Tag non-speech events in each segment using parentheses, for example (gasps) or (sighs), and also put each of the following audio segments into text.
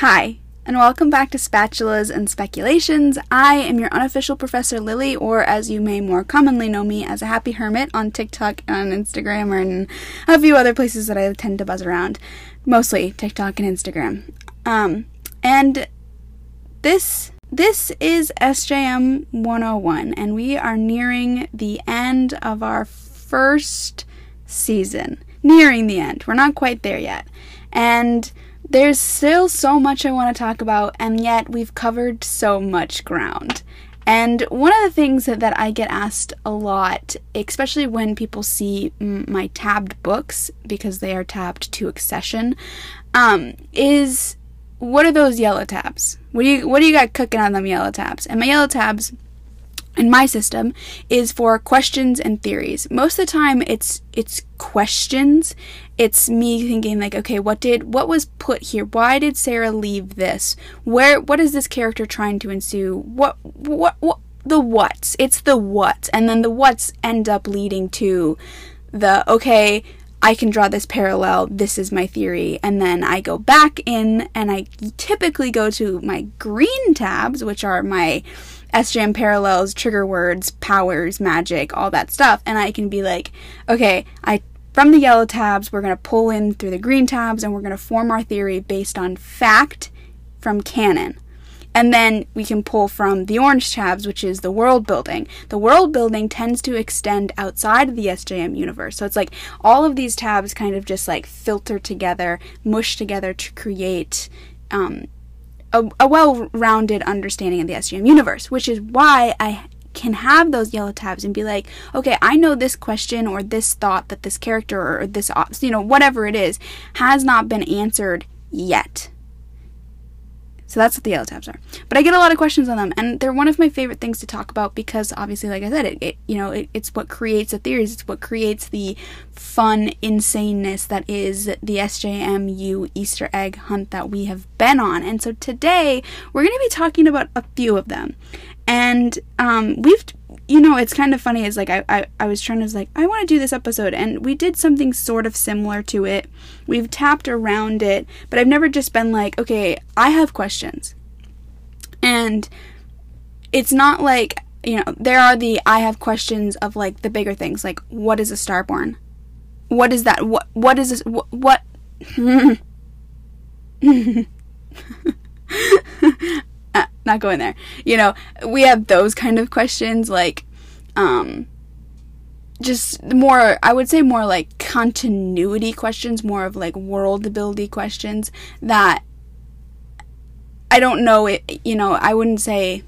Hi, and welcome back to Spatulas and Speculations. I am your unofficial Professor Lily, or as you may more commonly know me as a happy hermit on TikTok and Instagram, and a few other places that I tend to buzz around. Mostly TikTok and Instagram. Um, and this this is SJM 101, and we are nearing the end of our first season. Nearing the end. We're not quite there yet. And there's still so much I want to talk about, and yet we've covered so much ground. And one of the things that, I get asked a lot, especially when people see my tabbed books, because they are tabbed to accession, um, is what are those yellow tabs? What do you what do you got cooking on them yellow tabs? And my yellow tabs in my system is for questions and theories. Most of the time it's it's questions. It's me thinking like, okay, what did what was put here? Why did Sarah leave this? Where what is this character trying to ensue? What what what the what's. It's the what. And then the what's end up leading to the okay, I can draw this parallel, this is my theory, and then I go back in and I typically go to my green tabs, which are my SJM parallels, trigger words, powers, magic, all that stuff, and I can be like, okay, I from the yellow tabs, we're going to pull in through the green tabs and we're going to form our theory based on fact from canon. And then we can pull from the orange tabs, which is the world building. The world building tends to extend outside of the SJM universe. So it's like all of these tabs kind of just like filter together, mush together to create um, a, a well rounded understanding of the SJM universe, which is why I can have those yellow tabs and be like, okay, I know this question or this thought that this character or this, you know, whatever it is, has not been answered yet. So that's what the yellow tabs are. But I get a lot of questions on them, and they're one of my favorite things to talk about because obviously, like I said, it, it you know it, it's what creates the theories. It's what creates the fun insaneness that is the SJMU Easter egg hunt that we have been on. And so today we're going to be talking about a few of them, and um, we've you know, it's kind of funny. Is like I, I, I was trying to like I want to do this episode, and we did something sort of similar to it. We've tapped around it, but I've never just been like, okay, I have questions, and it's not like you know there are the I have questions of like the bigger things, like what is a starborn, what is that, what what is this, what. what (laughs) not going there. You know, we have those kind of questions like um just more I would say more like continuity questions, more of like world building questions that I don't know it you know, I wouldn't say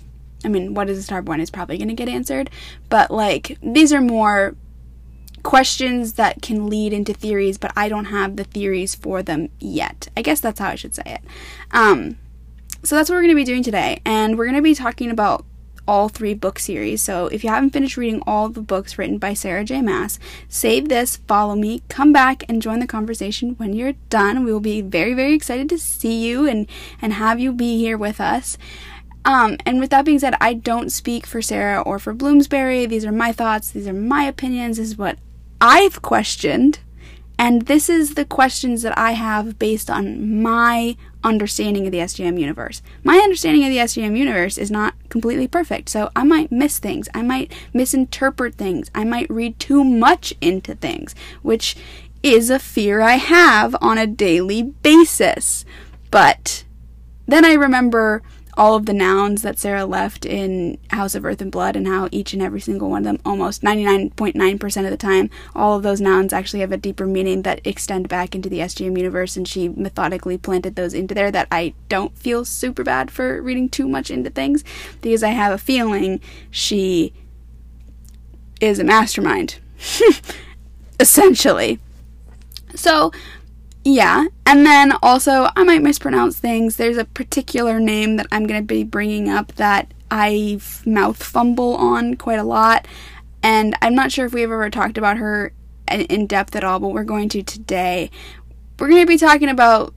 I mean, what is a star starborn is probably going to get answered, but like these are more questions that can lead into theories, but I don't have the theories for them yet. I guess that's how I should say it. Um, so that's what we're going to be doing today. And we're going to be talking about all three book series. So if you haven't finished reading all the books written by Sarah J. Maas, save this, follow me, come back and join the conversation when you're done. We will be very, very excited to see you and, and have you be here with us. Um, and with that being said, I don't speak for Sarah or for Bloomsbury. These are my thoughts, these are my opinions, this is what I've questioned. And this is the questions that I have based on my understanding of the SJM universe. My understanding of the SJM universe is not completely perfect, so I might miss things. I might misinterpret things. I might read too much into things, which is a fear I have on a daily basis. But then I remember all of the nouns that Sarah left in House of Earth and Blood and how each and every single one of them, almost 99.9% of the time, all of those nouns actually have a deeper meaning that extend back into the SJM universe, and she methodically planted those into there that I don't feel super bad for reading too much into things because I have a feeling she is a mastermind. (laughs) Essentially. So, yeah, and then also I might mispronounce things. There's a particular name that I'm going to be bringing up that I mouth fumble on quite a lot, and I'm not sure if we've ever talked about her in depth at all, but we're going to today. We're going to be talking about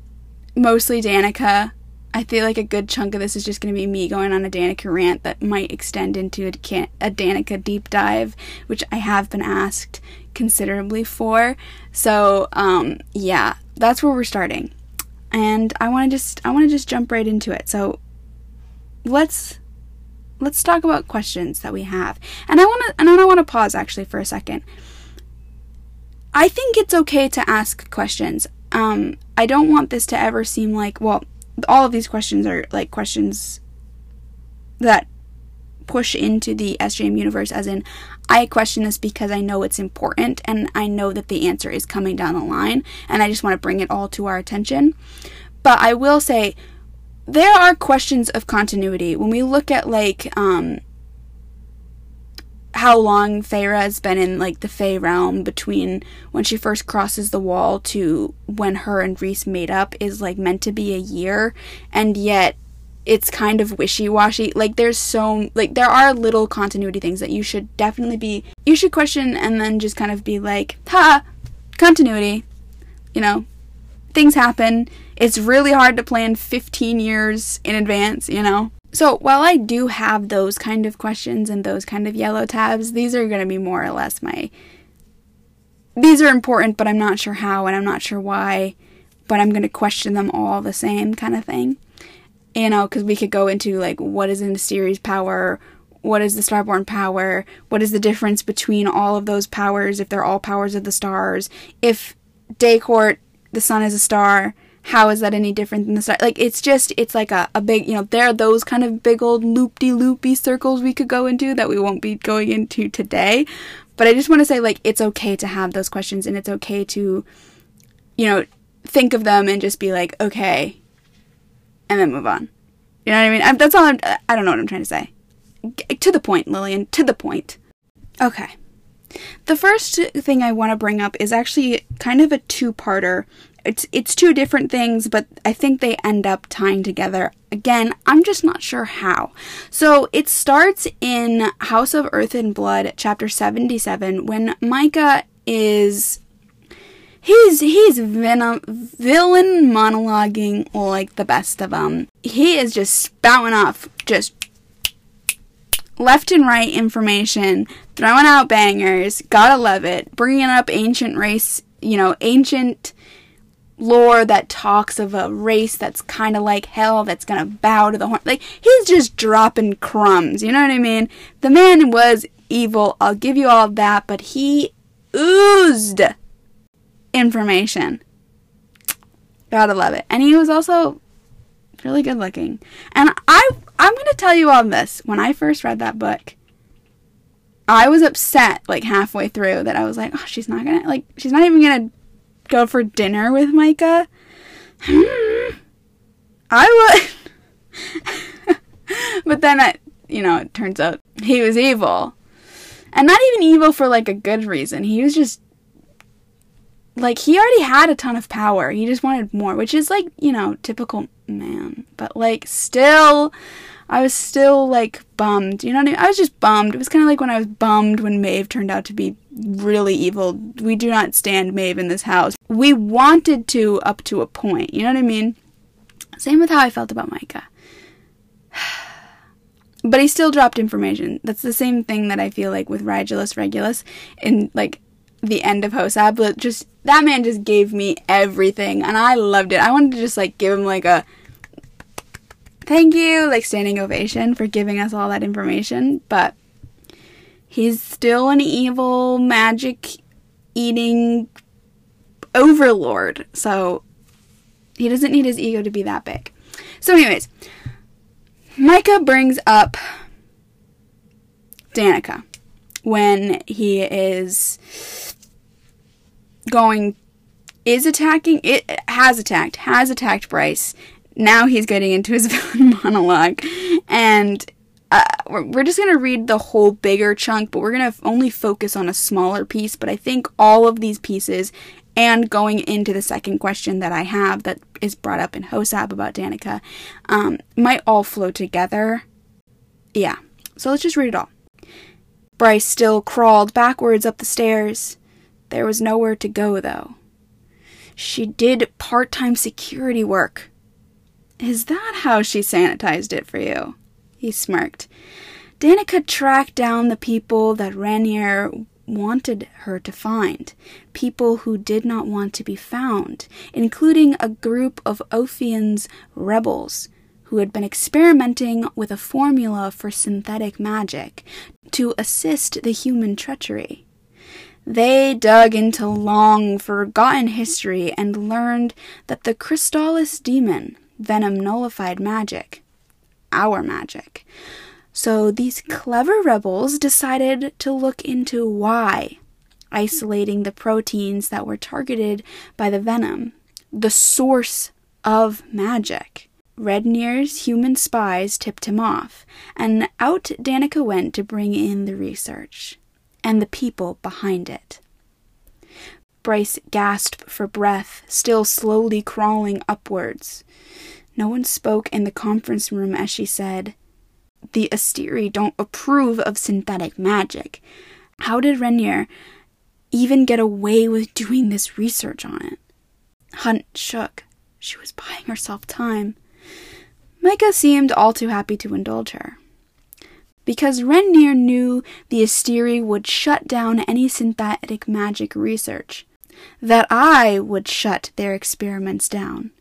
mostly Danika. I feel like a good chunk of this is just going to be me going on a Danika rant that might extend into a, a Danika deep dive, which I have been asked considerably for. So, um, yeah, that's where we're starting. and I want to just I want to just jump right into it. So let's let's talk about questions that we have. And I want to and I want to pause actually for a second. I think it's okay to ask questions. Um, I don't want this to ever seem like well, all of these questions are like questions that push into the SJM universe, as in, I question this because I know it's important and I know that the answer is coming down the line, and I just want to bring it all to our attention. But I will say, there are questions of continuity. When we look at, like, um, how long Feyre has been in like the Fey realm between when she first crosses the wall to when her and Rhys made up is like meant to be a year, and yet it's kind of wishy-washy. Like there's so like there are little continuity things that you should definitely be you should question and then just kind of be like ha continuity. You know things happen. It's really hard to plan 15 years in advance you know? So while i do have those kind of questions and those kind of yellow tabs these are going to be more or less my these are important but i'm not sure how and i'm not sure why but i'm going to question them all the same kind of thing you know, because we could go into like what is in the series power, what is the starborn power, what is the difference between all of those powers if they're all powers of the stars, if Daycourt, the sun is a star, how is that any different than the star? Like it's just it's like a, a big you know there are those kind of big old loopy loopy circles we could go into that we won't be going into today. But I just want to say like it's okay to have those questions and it's okay to you know think of them and just be like okay and then move on. You know what I mean? I, that's all I'm, I don't know what I'm trying to say. G- to the point, Lillian, to the point. Okay. The first thing I want to bring up is actually kind of a two-parter. It's it's two different things, but I think they end up tying together. Again, I'm just not sure how. So, it starts in House of Earth and Blood, chapter 77, when Micah is he's he's venom, villain monologuing like the best of them. He is just spouting off just left and right information, throwing out bangers. Gotta love it. Bringing up ancient race, you know, ancient lore that talks of a race that's kind of like hell that's gonna bow to the horn. Like he's just dropping crumbs. You know what I mean? The man was evil. I'll give you all that, but he oozed information. Gotta love it. And he was also really good looking. And I I'm gonna tell you all this. When I first read that book, I was upset like halfway through that I was like, oh, she's not gonna like she's not even gonna go for dinner with Micah. Hmm. I would (laughs) But then I you know, it turns out he was evil. And not even evil for like a good reason. He was just like he already had a ton of power. He just wanted more, which is like, you know, typical man. But like still I was still like bummed. You know what I mean? I was just bummed. It was kind of like when I was bummed when Maeve turned out to be really evil. We do not stand Maeve in this house. We wanted to up to a point. You know what I mean? Same with how I felt about Micah. (sighs) But he still dropped information. That's the same thing that I feel like with Rigelus Regulus in like the end of HOSAB. But just that man just gave me everything and I loved it. I wanted to just like give him like a thank you, like standing ovation for giving us all that information, but he's still an evil magic eating overlord. So he doesn't need his ego to be that big. So anyways, Micah brings up Danika when he is going is attacking it has attacked has attacked Bryce. Now he's getting into his (laughs) villain monologue, and uh, we're, just gonna read the whole bigger chunk, but we're gonna only focus on a smaller piece. But I think all of these pieces, and going into the second question that I have that is brought up in HOSAB about Danika, um, might all flow together. Yeah, so let's just read it all. Bryce still crawled backwards up the stairs. There was nowhere to go, though. She did part time security work. Is that how she sanitized it for you? He smirked. Danika tracked down the people that Ranier wanted her to find, people who did not want to be found, including a group of Ophion's rebels who had been experimenting with a formula for synthetic magic to assist the human treachery. They dug into long forgotten history and learned that the Kristallos demon, venom nullified magic, our magic. So these clever rebels decided to look into why, isolating the proteins that were targeted by the venom, the source of magic. Redner's human spies tipped him off, and out Danika went to bring in the research and the people behind it. Bryce gasped for breath, still slowly crawling upwards. No one spoke in the conference room as she said, The Asteri don't approve of synthetic magic. How did Redner even get away with doing this research on it? Hunt shook. She was buying herself time. Micah seemed all too happy to indulge her. Because Redner knew the Asteri would shut down any synthetic magic research, that I would shut their experiments down.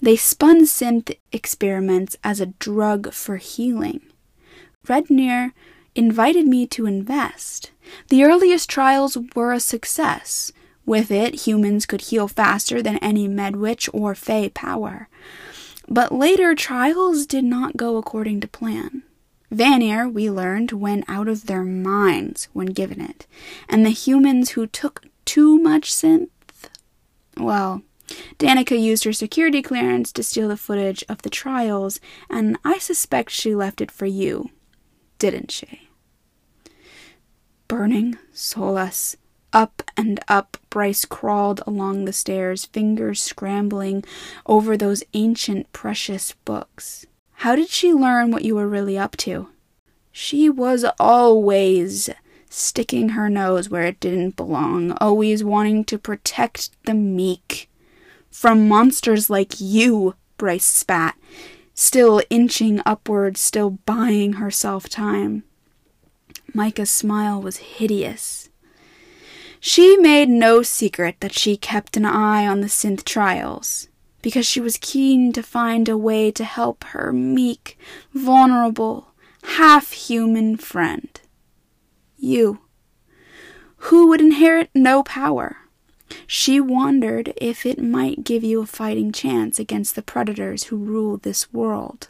They spun synth experiments as a drug for healing. Redner invited me to invest. The earliest trials were a success. With it, humans could heal faster than any medwitch or fey power. But later trials did not go according to plan. Vanir, we learned, went out of their minds when given it, and the humans who took too much synth, well, Danika used her security clearance to steal the footage of the trials, and I suspect she left it for you, didn't she? Burning Solas, up and up, Bryce crawled along the stairs, fingers scrambling over those ancient, precious books. How did she learn what you were really up to? She was always sticking her nose where it didn't belong, always wanting to protect the meek. From monsters like you, Bryce spat, still inching upward, still buying herself time. Micah's smile was hideous. She made no secret that she kept an eye on the synth trials, because she was keen to find a way to help her meek, vulnerable, half human friend. You, who would inherit no power. She wondered if it might give you a fighting chance against the predators who rule this world.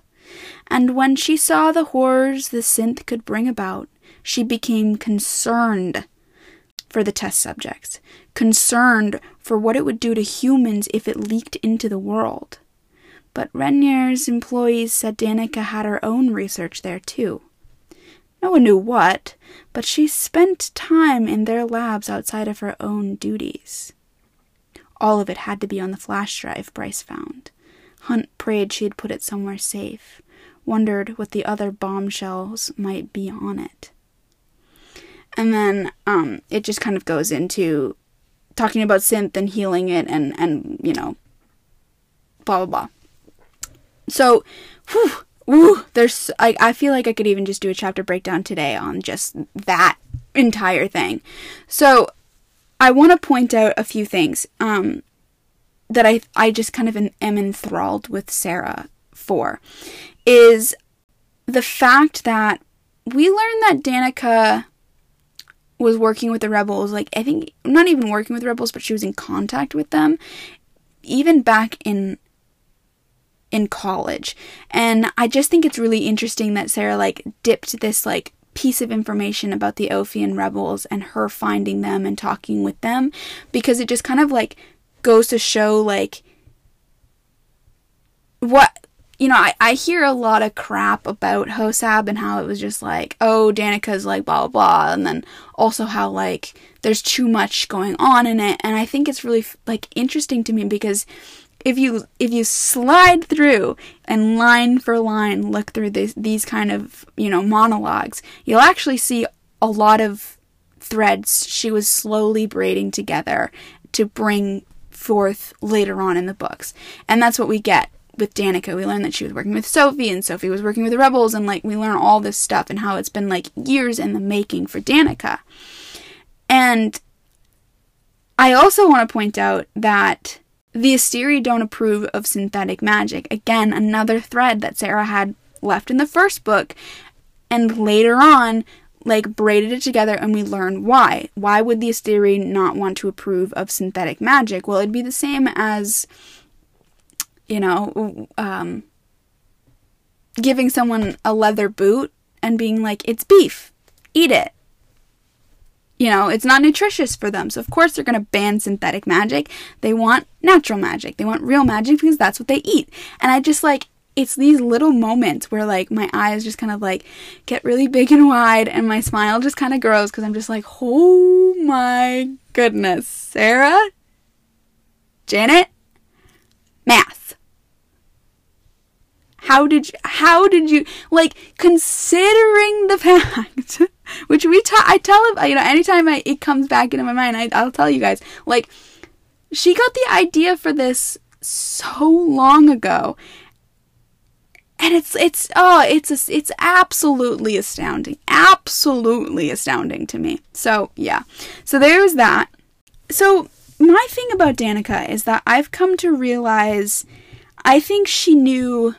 And when she saw the horrors the synth could bring about, she became concerned for the test subjects, concerned for what it would do to humans if it leaked into the world. But Redner's employees said Danika had her own research there too. No one knew what, but she spent time in their labs outside of her own duties. All of it had to be on the flash drive, Bryce found. Hunt prayed she had put it somewhere safe, wondered what the other bombshells might be on it. And then um, it just kind of goes into talking about synth and healing it and, and you know, blah, blah, blah. So, whew, whew, there's, I, I feel like I could even just do a chapter breakdown today on just that entire thing. So, I want to point out a few things um, that I, I just kind of am enthralled with Sarah for. Is the fact that we learned that Danika was working with the rebels like i think not even working with rebels but she was in contact with them even back in in college. And i just think it's really interesting that sarah like dipped this like piece of information about the Ophion rebels and her finding them and talking with them because it just kind of like goes to show like what you know, I, I hear a lot of crap about HOSAB and how it was just like, oh, Danika's like blah, blah, blah. And then also how like there's too much going on in it. And I think it's really like interesting to me because if you if you slide through and line for line look through this, these kind of you know monologues you'll actually see a lot of threads she was slowly braiding together to bring forth later on in the books and that's what we get with Danika, we learn that she was working with Sophie, and Sophie was working with the rebels, and like we learn all this stuff and how it's been like years in the making for Danika. And I also want to point out that the Asteri don't approve of synthetic magic. Again, another thread that Sarah had left in the first book. And later on, like braided it together and we learn why. Why would the Asteri not want to approve of synthetic magic? Well, it'd be the same as, you know, um, giving someone a leather boot and being like, it's beef, eat it. You know, it's not nutritious for them. So, of course, they're going to ban synthetic magic. They want natural magic. They want real magic because that's what they eat. And I just like, it's these little moments where like my eyes just kind of like get really big and wide and my smile just kind of grows because I'm just like, oh my goodness, Sarah, Janet, math. How did you, how did you, like, considering the (laughs) fact, which we, ta- I tell, you know, anytime I, it comes back into my mind, I, I'll tell you guys, like, she got the idea for this so long ago. And it's it's oh it's a, it's absolutely astounding absolutely astounding to me. So yeah. So there's that. So my thing about Danika is that i've come to realize i think she knew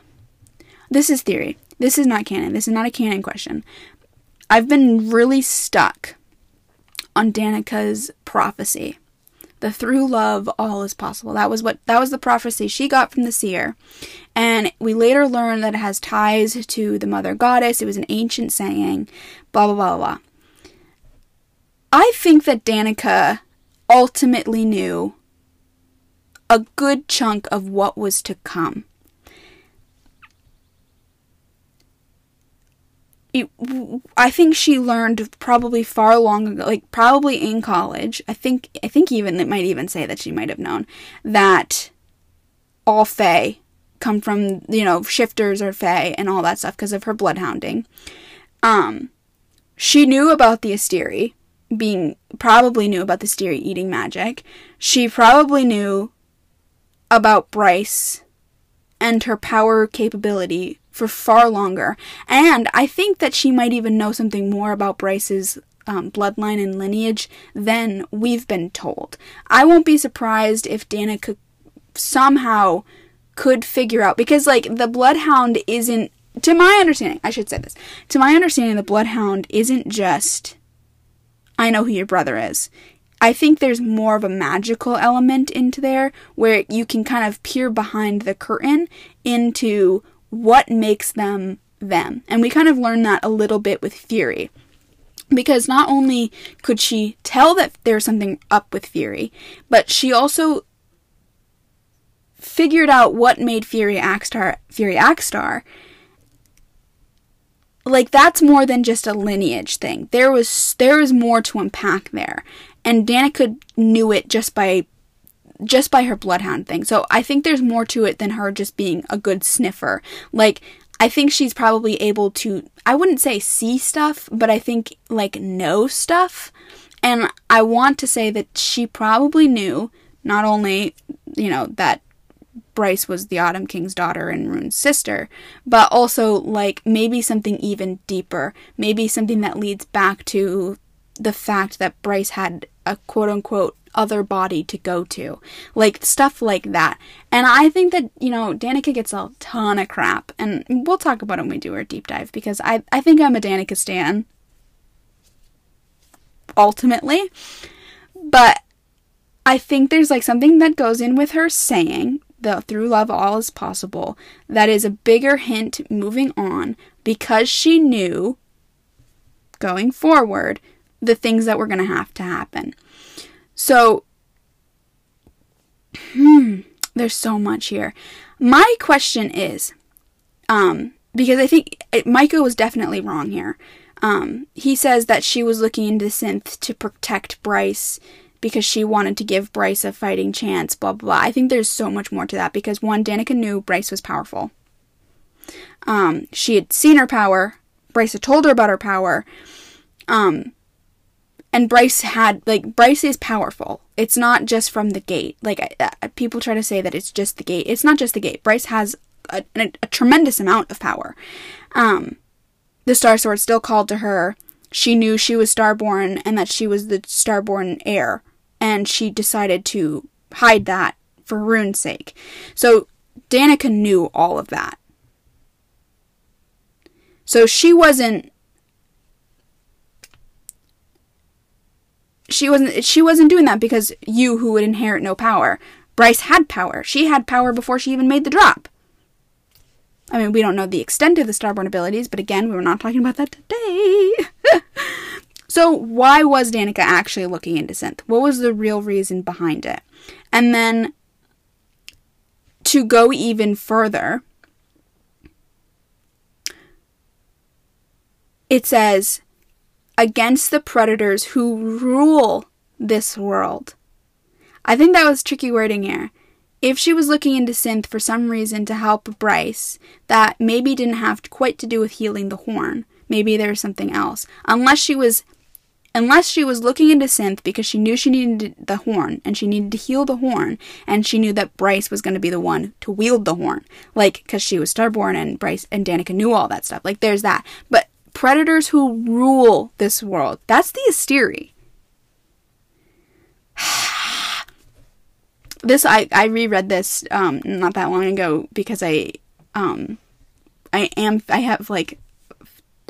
this is theory. This is not canon. This is not a canon question. I've been really stuck on Danika's prophecy. The through love all is possible. That was what that was the prophecy she got from the seer. And we later learn that it has ties to the mother goddess. It was an ancient saying, blah, blah, blah, blah. I think that Danika ultimately knew a good chunk of what was to come. It, I think she learned probably far long ago, like probably in college. I think I think even it might even say that she might have known that all Fae come from, you know, shifters or fae and all that stuff because of her bloodhounding. Um, she knew about the Asteri being, probably knew about the Asteri eating magic. She probably knew about Bryce and her power capability for far longer. And I think that she might even know something more about Bryce's um, bloodline and lineage than we've been told. I won't be surprised if Danika somehow could figure out because like the bloodhound isn't to my understanding, I should say this. To my understanding, the bloodhound isn't just I know who your brother is. I think there's more of a magical element into there where you can kind of peer behind the curtain into what makes them them. And we kind of learn that a little bit with Fury. Because not only could she tell that there's something up with Fury, but she also figured out what made Fury Axtar Fury Axtar, like that's more than just a lineage thing. There was there was more to unpack there, and Danika knew it just by just by her bloodhound thing. So I think there's more to it than her just being a good sniffer. Like I think she's probably able to I wouldn't say see stuff, but I think like know stuff. And I want to say that she probably knew not only, you know, that Bryce was the Autumn King's daughter and Ruhn's sister, but also like maybe something even deeper, maybe something that leads back to the fact that Bryce had a quote unquote other body to go to. Like stuff like that. And I think that, you know, Danika gets a ton of crap. And we'll talk about it when we do our deep dive because I, I think I'm a Danika Stan. Ultimately. But I think there's like something that goes in with her saying the through love all is possible that is a bigger hint moving on because she knew going forward the things that were going to have to happen. So hmm, there's so much here. My question is um because I think Micah was definitely wrong here. Um, he says that she was looking into synth to protect Bryce because she wanted to give Bryce a fighting chance, blah, blah, blah. I think there's so much more to that because one, Danika knew Bryce was powerful. Um, she had seen her power. Bryce had told her about her power. Um, and Bryce had, like, Bryce is powerful. It's not just from the gate. Like, uh, people try to say that it's just the gate. It's not just the gate. Bryce has a, a, a tremendous amount of power. Um, the Star Sword still called to her she knew she was starborn and that she was the starborn heir, and she decided to hide that for Ruhn's sake. So Danika knew all of that. So she wasn't she wasn't she wasn't doing that because you who would inherit no power. Bryce had power. She had power before she even made the drop. I mean, we don't know the extent of the Starborn abilities, but again, we were not talking about that today. (laughs) so, why was Danika actually looking into synth? What was the real reason behind it? And then to go even further, it says, against the predators who rule this world. I think that was tricky wording here if she was looking into synth for some reason to help Bryce that maybe didn't have quite to do with healing the horn, maybe there was something else. Unless she was unless she was looking into synth because she knew she needed the horn and she needed to heal the horn and she knew that Bryce was going to be the one to wield the horn. Like cuz she was starborn and Bryce and Danika knew all that stuff. Like there's that. But predators who rule this world, that's the Asteri. (sighs) this I I reread this um not that long ago because I um I am I have like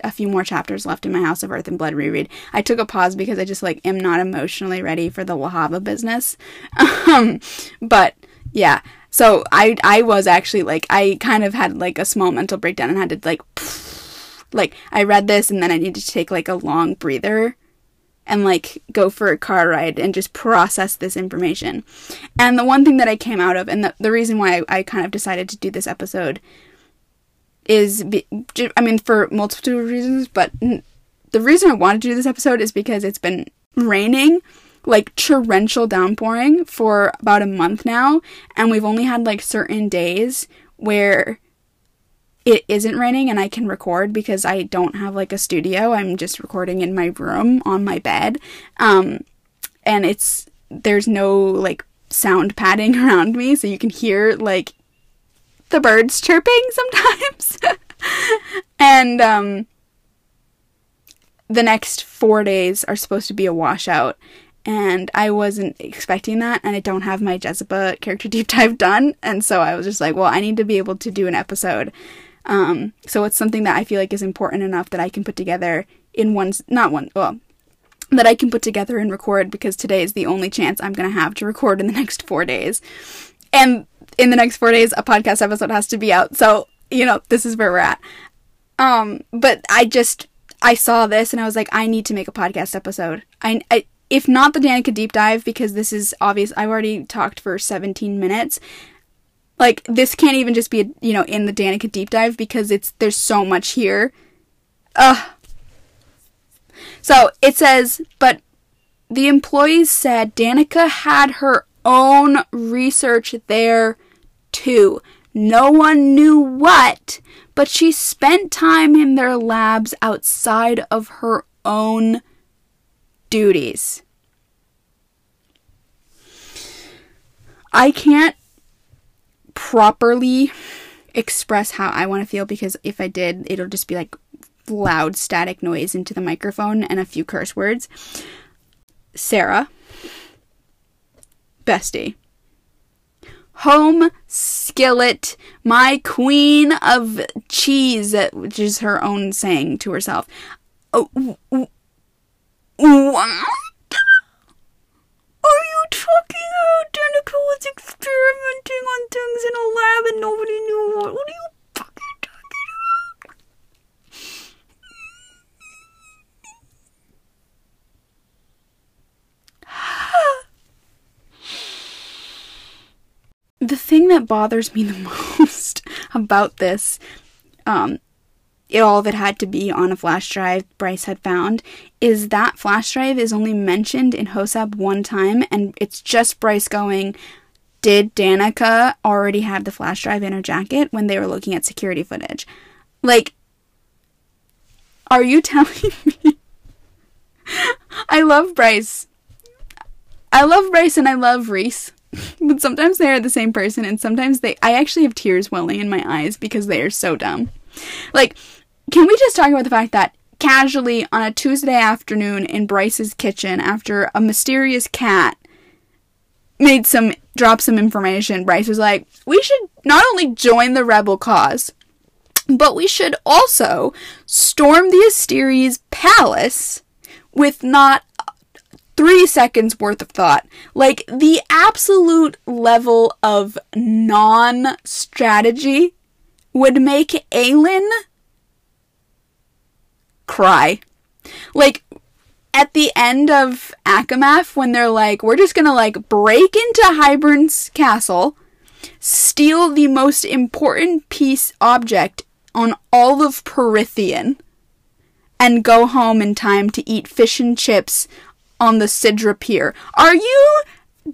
a few more chapters left in my House of Earth and Blood reread. I took a pause because I just like am not emotionally ready for the Wahaba business. (laughs) Um, but yeah, so I I was actually like I kind of had like a small mental breakdown and had to like like I read this and then I needed to take like a long breather and like go for a car ride and just process this information. And the one thing that I came out of, and the, the reason why I, I kind of decided to do this episode is, be, I mean, for multiple reasons, but the reason I wanted to do this episode is because it's been raining like torrential downpouring for about a month now, and we've only had like certain days where it isn't raining and I can record because I don't have like a studio. I'm just recording in my room on my bed. Um, and it's there's no like sound padding (laughs) around me, so you can hear like the birds chirping sometimes. (laughs) and um, the next four days are supposed to be a washout. And I wasn't expecting that, and I don't have my Jesiba character deep dive done. And so I was just like, well, I need to be able to do an episode um, so it's something that I feel like is important enough that I can put together in one, not one, well, that I can put together and record because today is the only chance I'm going to have to record in the (laughs) next four days. And in the next four days, a podcast episode has to be out. So, you know, this is where we're at. Um, but I just, I saw this and I was like, I need to make a podcast episode. I, I if not the Danika deep dive, because this is obvious, I've already talked for 17 minutes. Like this can't even just be you know in the Danika deep dive because it's there's so much here. Ugh. So it says, but the employees said Danika had her own research there too. No one knew what, but she spent time in their labs outside of her own duties. I can't properly express how I want to feel because if I did, it'll just be like loud static noise into the microphone and a few curse words. Sarah, bestie. Home skillet, my queen of cheese, which is her own saying to herself. Oh? Was experimenting on things in a lab and nobody knew what? What are you fucking talking about? (gasps) the thing that bothers me the (laughs) most about this um, it, all of it had to be on a flash drive Bryce had found, is that flash drive is only mentioned in HOSAB one time, and it's just Bryce going, Did Danika already have the flash drive in her jacket when they were looking at security footage? Like, are you (laughs) telling me? I love Bryce. I love Bryce and I love Rhys. (laughs) but sometimes they are the same person, and sometimes they. I actually have tears welling in my eyes because they are so dumb. Like, can we just talk about the fact that casually on a Tuesday afternoon in Bryce's kitchen after a mysterious cat made some drop some information. Bryce was like, "We should not only join the rebel cause, but we should also storm the Asteri's palace with not three seconds worth of thought. Like the absolute level of non strategy would make Aelin cry. Like at the end of ACOMAF, when they're like, we're just gonna like break into Hybern's castle, steal the most important piece object on all of Prythian, and go home in time to eat fish and chips on the Sidra Pier. Are you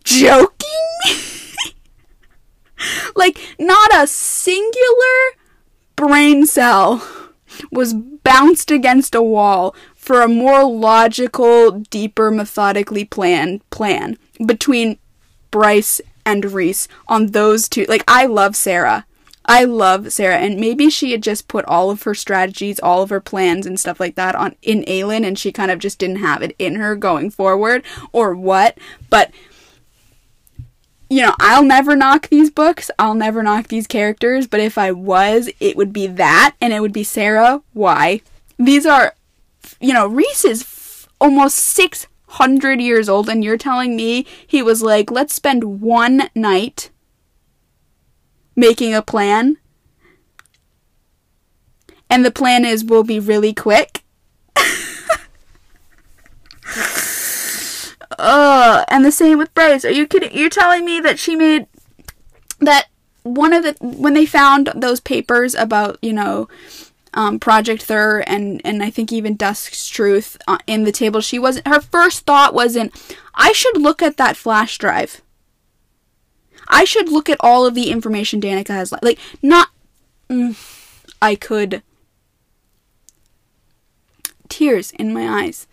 joking? (laughs) like, not a singular brain cell was bounced against a wall for a more logical, deeper, methodically planned plan between Bryce and Rhys on those two. Like, I love Sarah. I love Sarah, and maybe she had just put all of her strategies, all of her plans and stuff like that on in Aelin, and she kind of just didn't have it in her going forward, or what. But you know, I'll never knock these books. I'll never knock these characters. But if I was, it would be that, and it would be Sarah. Why? These are, you know, Rhys is f- almost six hundred years old, and you're telling me he was like, let's spend one night making a plan. And the plan is we'll be really quick. (laughs) uh, and the same with Bryce. Are you kidding? You're telling me that she made that one of the when they found those papers about, you know, um, Project Thurr and and I think even Dusk's Truth uh, in the table, she wasn't her first thought wasn't I should look at that flash drive. I should look at all of the information Danika has. Like, not. Mm, I could. Tears in my eyes.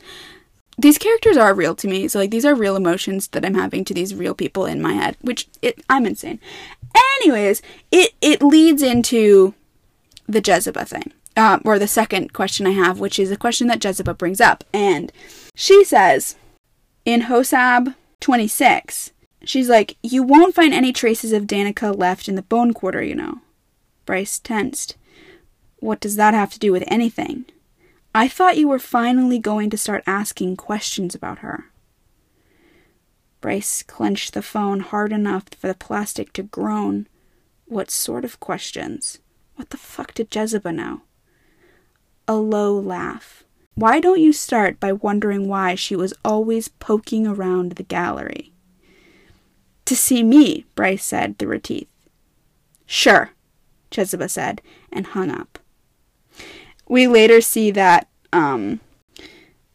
These characters are real to me, so like these are real emotions that I'm having to these real people in my head, which it I'm insane. Anyways, it it leads into the Jesiba thing, uh, or the second question I have, which is a question that Jesiba brings up, and she says in Hosab 26 She's like, You won't find any traces of Danika left in the bone quarter, you know. Bryce tensed. What does that have to do with anything? I thought you were finally going to start asking questions about her. Bryce clenched the phone hard enough for the plastic to groan. What sort of questions? What the fuck did Jesiba know? A low laugh. Why don't you start by wondering why she was always poking around the gallery? To see me, Bryce said through her teeth. Sure, Jesiba said, and hung up. We later see that um,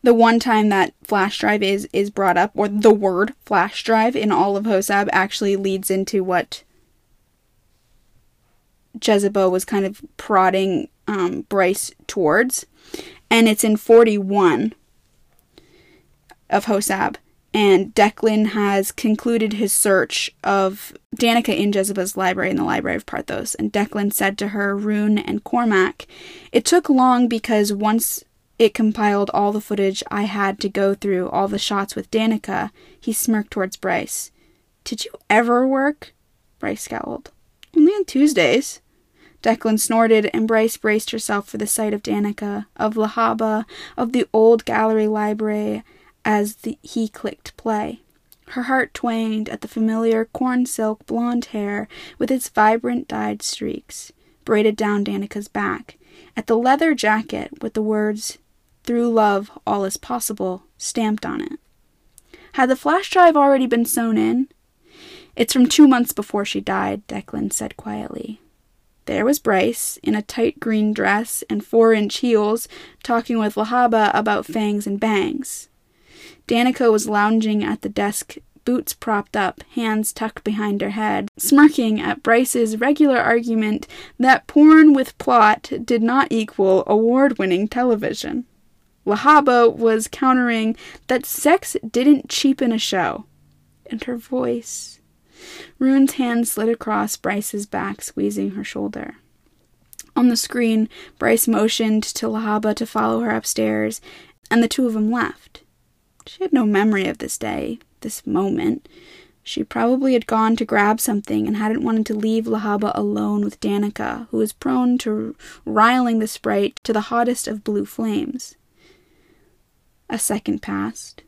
the one time that flash drive is is brought up, or the word flash drive in all of Hosab actually leads into what Jesiba was kind of prodding um, Bryce towards, and it's in 41 of Hosab and Declan has concluded his search of Danika in Jesiba's library in the Library of Parthos. And Declan said to her, Ruhn and Cormac, It took long because once it compiled all the footage I had to go through, all the shots with Danika, he smirked towards Bryce. Did you ever work? Bryce scowled. Only on Tuesdays. Declan snorted, and Bryce braced herself for the sight of Danika, of Lehabah, of the old gallery library, as the, he clicked play. Her heart twanged at the familiar corn silk blonde hair with its vibrant dyed streaks, braided down Danika's back, at the leather jacket with the words, Through love, all is possible, stamped on it. Had the flash drive already been sewn in? It's from two months before she died, Declan said quietly. There was Bryce, in a tight green dress and four inch heels, talking with Lehabah about fangs and bangs. Danika was lounging at the desk, boots propped up, hands tucked behind her head, smirking at Bryce's regular argument that porn with plot did not equal award winning television. Lehabah was countering that sex didn't cheapen a show. And her voice. Ruhn's hand slid across Bryce's back, squeezing her shoulder. On the screen, Bryce motioned to Lehabah to follow her upstairs, and the two of them left. She had no memory of this day, this moment. She probably had gone to grab something and hadn't wanted to leave Lehabah alone with Danika, who was prone to riling the sprite to the hottest of blue flames. A second passed,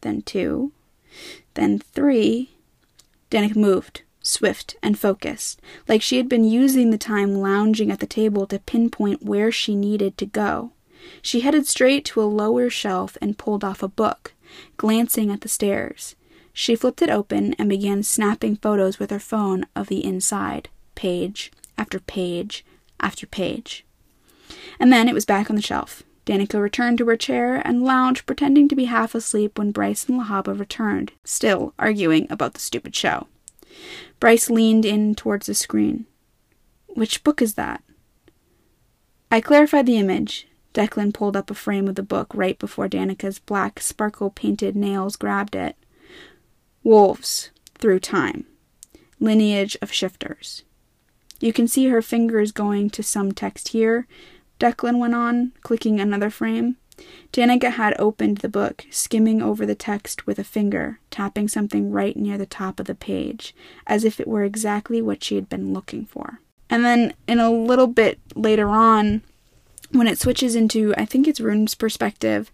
then two, then three. Danika moved, swift and focused, like she had been using the time lounging at the table to pinpoint where she needed to go. She headed straight to a lower shelf and pulled off a book, glancing at the stairs. She flipped it open and began snapping photos with her phone of the inside, page after page after page. And then it was back on the shelf. Danika returned to her chair and lounged, pretending to be half asleep when Bryce and Lehabah returned, still arguing about the stupid show. Bryce leaned in towards the screen. Which book is that? I clarified the image. Declan pulled up a frame of the book right before Danika's black, sparkle painted nails grabbed it. Wolves through time. Lineage of shifters. You can see her fingers going to some text here, Declan went on, clicking another frame. Danika had opened the book, skimming over the text with a finger, tapping something right near the top of the page, as if it were exactly what she had been looking for. And then, in a little bit later on, when it switches into, I think it's Ruhn's perspective,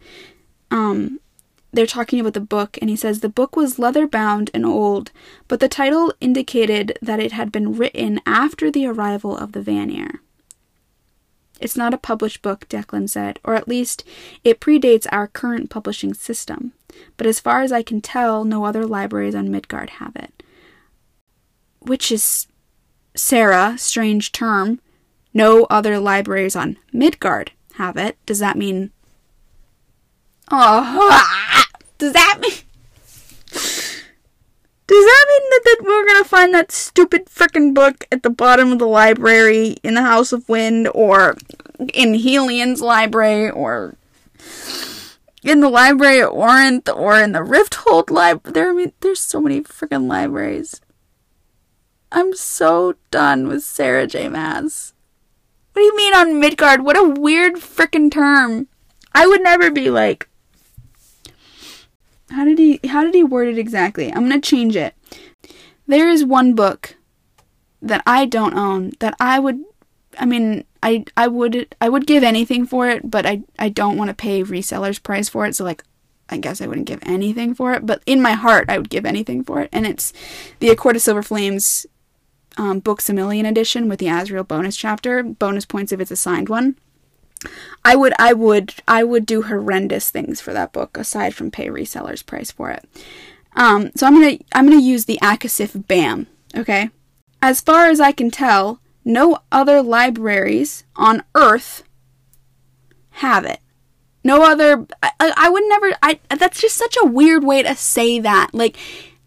um, they're talking about the book, and he says the book was leather bound and old, but the title indicated that it had been written after the arrival of the Vanir. It's not a published book, Declan said, or at least it predates our current publishing system, but as far as I can tell, no other libraries on Midgard have it. Which is, Sarah, strange term, no other libraries on Midgard have it. Does that mean Oh, (laughs) does that mean? Does that mean that, that we're gonna find that stupid frickin' book at the bottom of the library in the House of Wind, or in Helion's library, or in the library at Orinth, or in the Rifthold library? There, I mean, there's so many frickin' libraries. I'm so done with Sarah J. Maas. What do you mean on Midgard? What a weird freaking term. I would never be like, how did he how did he word it exactly? I'm going to change it. There is one book that I don't own that I would I mean, I I would I would give anything for it, but I I don't want to pay resellers price for it. So like I guess I wouldn't give anything for it, but in my heart I would give anything for it. And it's the A Court of Silver Flames um, Books a Million edition with the Azriel bonus chapter. Bonus points if it's a signed one. I would I would I would do horrendous things for that book aside from pay resellers price for it. Um, so I'm gonna I'm gonna use the ACOSF BAM. Okay. As far as I can tell, no other libraries on Earth have it. No other. I, I would never. I that's just such a weird way to say that. Like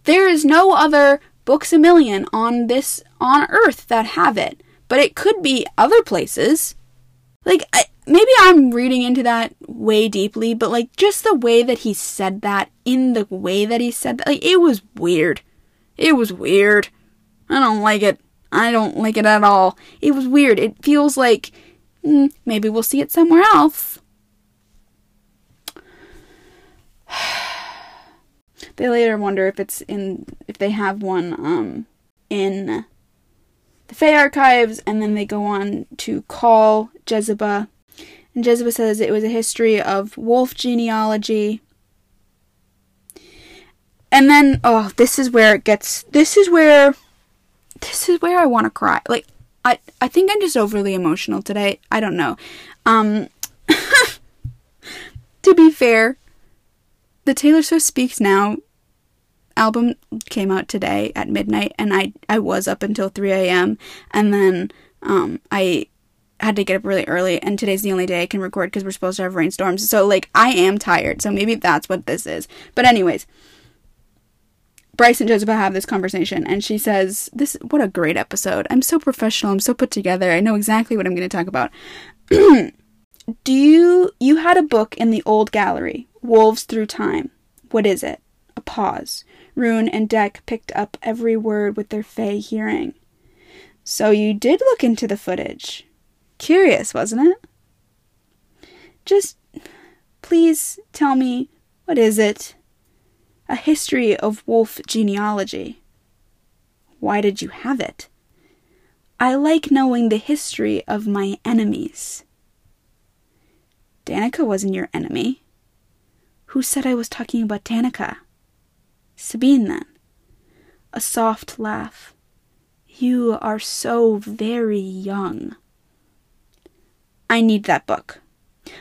there is no other books a million on this on Earth that have it. But it could be other places. Like I, maybe I'm reading into that way deeply, but like just the way that he said that, in the way that he said that, like it was weird. It was weird. I don't like it. I don't like it at all. It was weird. It feels like mm, maybe we'll see it somewhere else. (sighs) they later wonder if it's in if they have one um in the Fey archives, and then they go on to call Jesiba and Jesiba says it was a history of wolf genealogy. And then, oh, this is where it gets. This is where. This is where I want to cry. Like, I, I think I'm just overly emotional today. I don't know. Um, (laughs) to be fair, the Taylor Swift Speaks Now album came out today at midnight, and I, I was up until 3 a.m. And then um, I had to get up really early and today's the only day I can record because we're supposed to have rainstorms. So like I am tired. So maybe that's what this is. But anyways, Bryce and Joseph have this conversation and she says, "This what a great episode. I'm so professional. I'm so put together. I know exactly what I'm going to talk about." (clears throat) Do you you had a book in the old gallery, Wolves Through Time. What is it? A pause. Ruhn and Deck picked up every word with their fey hearing. So you did look into the footage. Curious, wasn't it? Just please tell me what is it? A history of wolf genealogy. Why did you have it? I like knowing the history of my enemies. Danika wasn't your enemy. Who said I was talking about Danika? Sabine, then. A soft laugh. You are so very young. I need that book.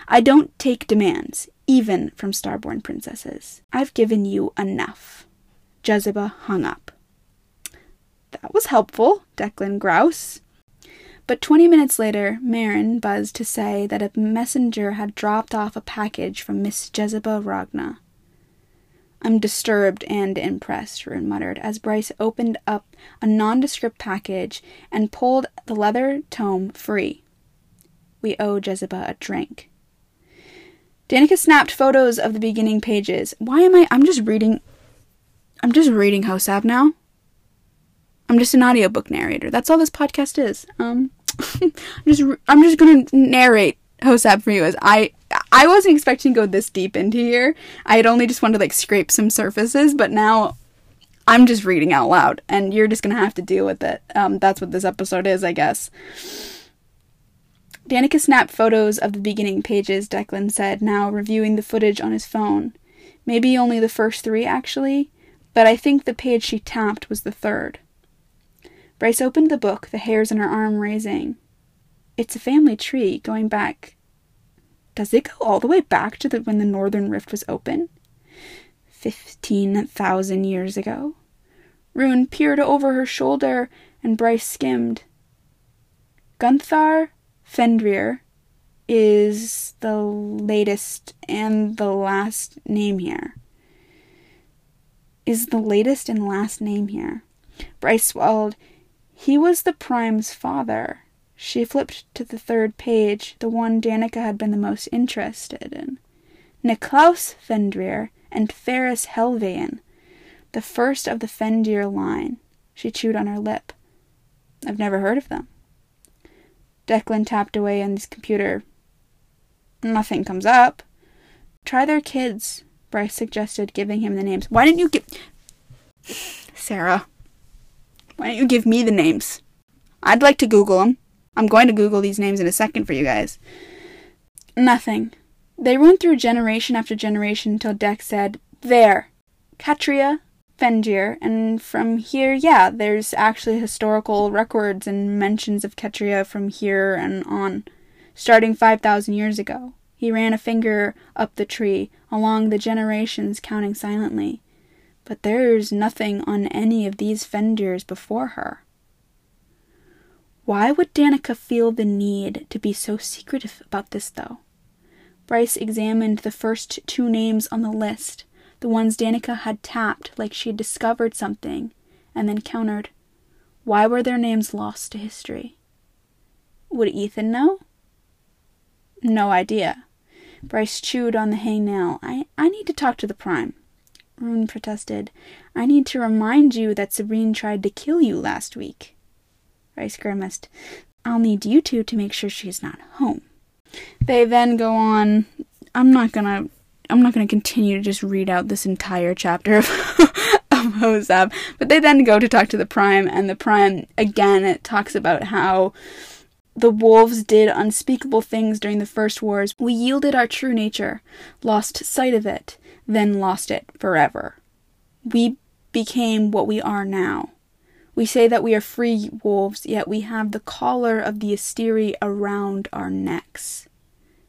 I don't take demands, even from starborn princesses. I've given you enough. Jesiba hung up. That was helpful, Declan grouse. But twenty minutes later, Marin buzzed to say that a messenger had dropped off a package from Miss Jesiba Roga. I'm disturbed and impressed, Ruhn muttered, as Bryce opened up a nondescript package and pulled the leather tome free. We owe Jesiba a drink. Danika snapped photos of the beginning pages. Why am I? I'm just reading. I'm just reading HOSAB now. I'm just an audiobook narrator. That's all this podcast is. Um, (laughs) I'm just I'm just gonna narrate HOSAB for you as I I wasn't expecting to go this deep into here. I had only just wanted to like scrape some surfaces, but now I'm just reading out loud, and you're just gonna have to deal with it. Um, that's what this episode is, I guess. Danika snapped photos of the beginning pages, Declan said, now reviewing the footage on his phone. Maybe only the first three, actually, but I think the page she tapped was the third. Bryce opened the book, the hairs on her arm raising. It's a family tree going back. Does it go all the way back to the, when the Northern Rift was open? Fifteen thousand years ago. Ruhn peered over her shoulder, and Bryce skimmed. Gunthar Fenrir is the latest and the last name here. Is the latest and last name here. Bryce swallowed. He was the Prime's father. She flipped to the third page, the one Danika had been the most interested in. Niklaus Fenrir and Ferris Helvain, the first of the Fendyr line. She chewed on her lip. I've never heard of them. Declan tapped away on his computer. Nothing comes up. Try their kids, Bryce suggested, giving him the names. Why didn't you give. Sarah. Why don't you give me the names? I'd like to Google them. I'm going to Google these names in a second for you guys. Nothing. They went through generation after generation until Dex said, There. Katria, Fendyr, and from here, yeah, there's actually historical records and mentions of Ketria from here and on, starting 5,000 years ago. He ran a finger up the tree, along the generations, counting silently. But there's nothing on any of these Fendyrs before her. Why would Danika feel the need to be so secretive about this, though? Bryce examined the first two names on the list, the ones Danika had tapped like she had discovered something, and then countered. Why were their names lost to history? Would Ithan know? No idea. Bryce chewed on the hangnail. I, I need to talk to the Prime. Ruhn protested. I need to remind you that Sabine tried to kill you last week. Bryce grimaced. I'll need you two to make sure she's not home. They then go on. I'm not gonna. I'm not gonna continue to just read out this entire chapter (laughs) of, of HOSAB, but they then go to talk to the Prime, and the Prime again it talks about how the wolves did unspeakable things during the first wars. We yielded our true nature, lost sight of it, then lost it forever. We became what we are now. We say that we are free wolves, yet we have the collar of the Asteri around our necks.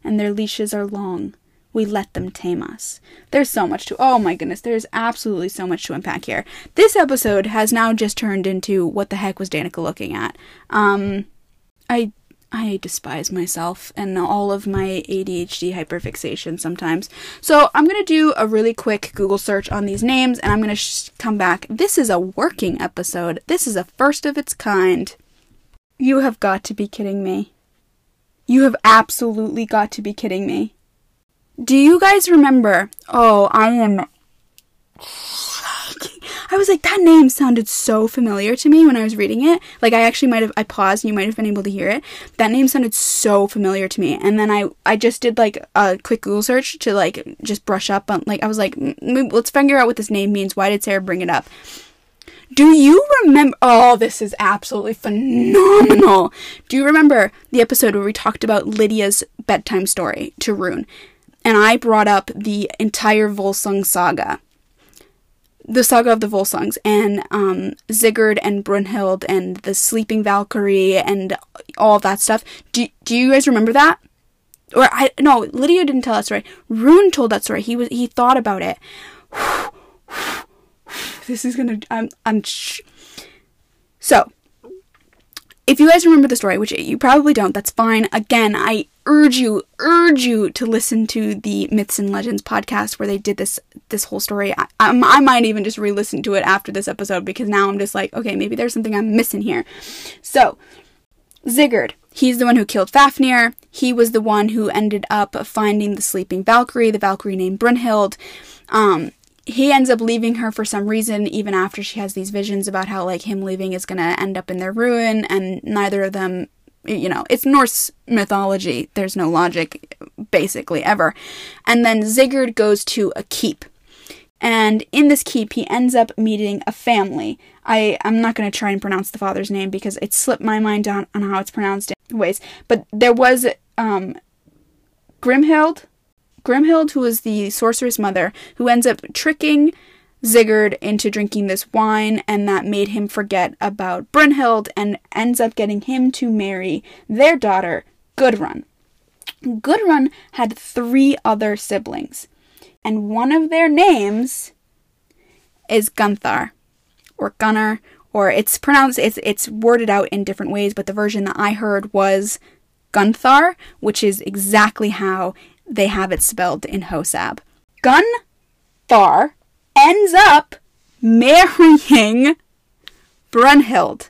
And their leashes are long. We let them tame us. There's so much to. Oh my goodness, there's absolutely so much to unpack here. This episode has now just turned into what the heck was Danika looking at? Um, I I despise myself and all of my ADHD hyperfixation sometimes. So I'm going to do a really quick Google search on these names and I'm going to sh- come back. This is a working episode. This is a first of its kind. You have got to be kidding me. You have absolutely got to be kidding me. Do you guys remember? Oh, I am. I was like, that name sounded so familiar to me when I was reading it. Like I actually might have I paused and you might have been able to hear it. That name sounded so familiar to me. And then I I just did like a quick Google search to like just brush up on like I was like, let's figure out what this name means. Why did Sarah bring it up? Do you remember? Oh, this is absolutely phenomenal. Do you remember the episode where we talked about Lydia's bedtime story to Ruhn? And I brought up the entire Volsung saga the saga of the Volsungs and um, Sigurd and Brunhild and the sleeping Valkyrie and all that stuff. Do do you guys remember that? Or I no, Lydia didn't tell that story. Ruhn told that story. He was he thought about it. (sighs) this is gonna I'm I'm sh- so if you guys remember the story, which you probably don't, that's fine. Again, I urge you, urge you to listen to the Myths and Legends podcast where they did this this whole story. I, I, I might even just re-listen to it after this episode because now I'm just like, okay, maybe there's something I'm missing here. So, Sigurd, he's the one who killed Fafnir. He was the one who ended up finding the sleeping Valkyrie, the Valkyrie named Brunhild. Um, he ends up leaving her for some reason, even after she has these visions about how, like, him leaving is gonna end up in their ruin, and neither of them, you know, it's Norse mythology. There's no logic, basically, ever. And then Sigurd goes to a keep. And in this keep, he ends up meeting a family. I, I'm not going to try and pronounce the father's name because it slipped my mind on, on how it's pronounced in ways. But there was um, Grimhild, Grimhild, who is the sorceress mother, who ends up tricking Sigurd into drinking this wine, and that made him forget about Brynhild and ends up getting him to marry their daughter, Gudrun. Gudrun had three other siblings, and one of their names is Gunthar, or Gunnar, or it's pronounced, it's, it's worded out in different ways, but the version that I heard was Gunthar, which is exactly how they have it spelled in Hosab. Gunthar ends up marrying Brunhild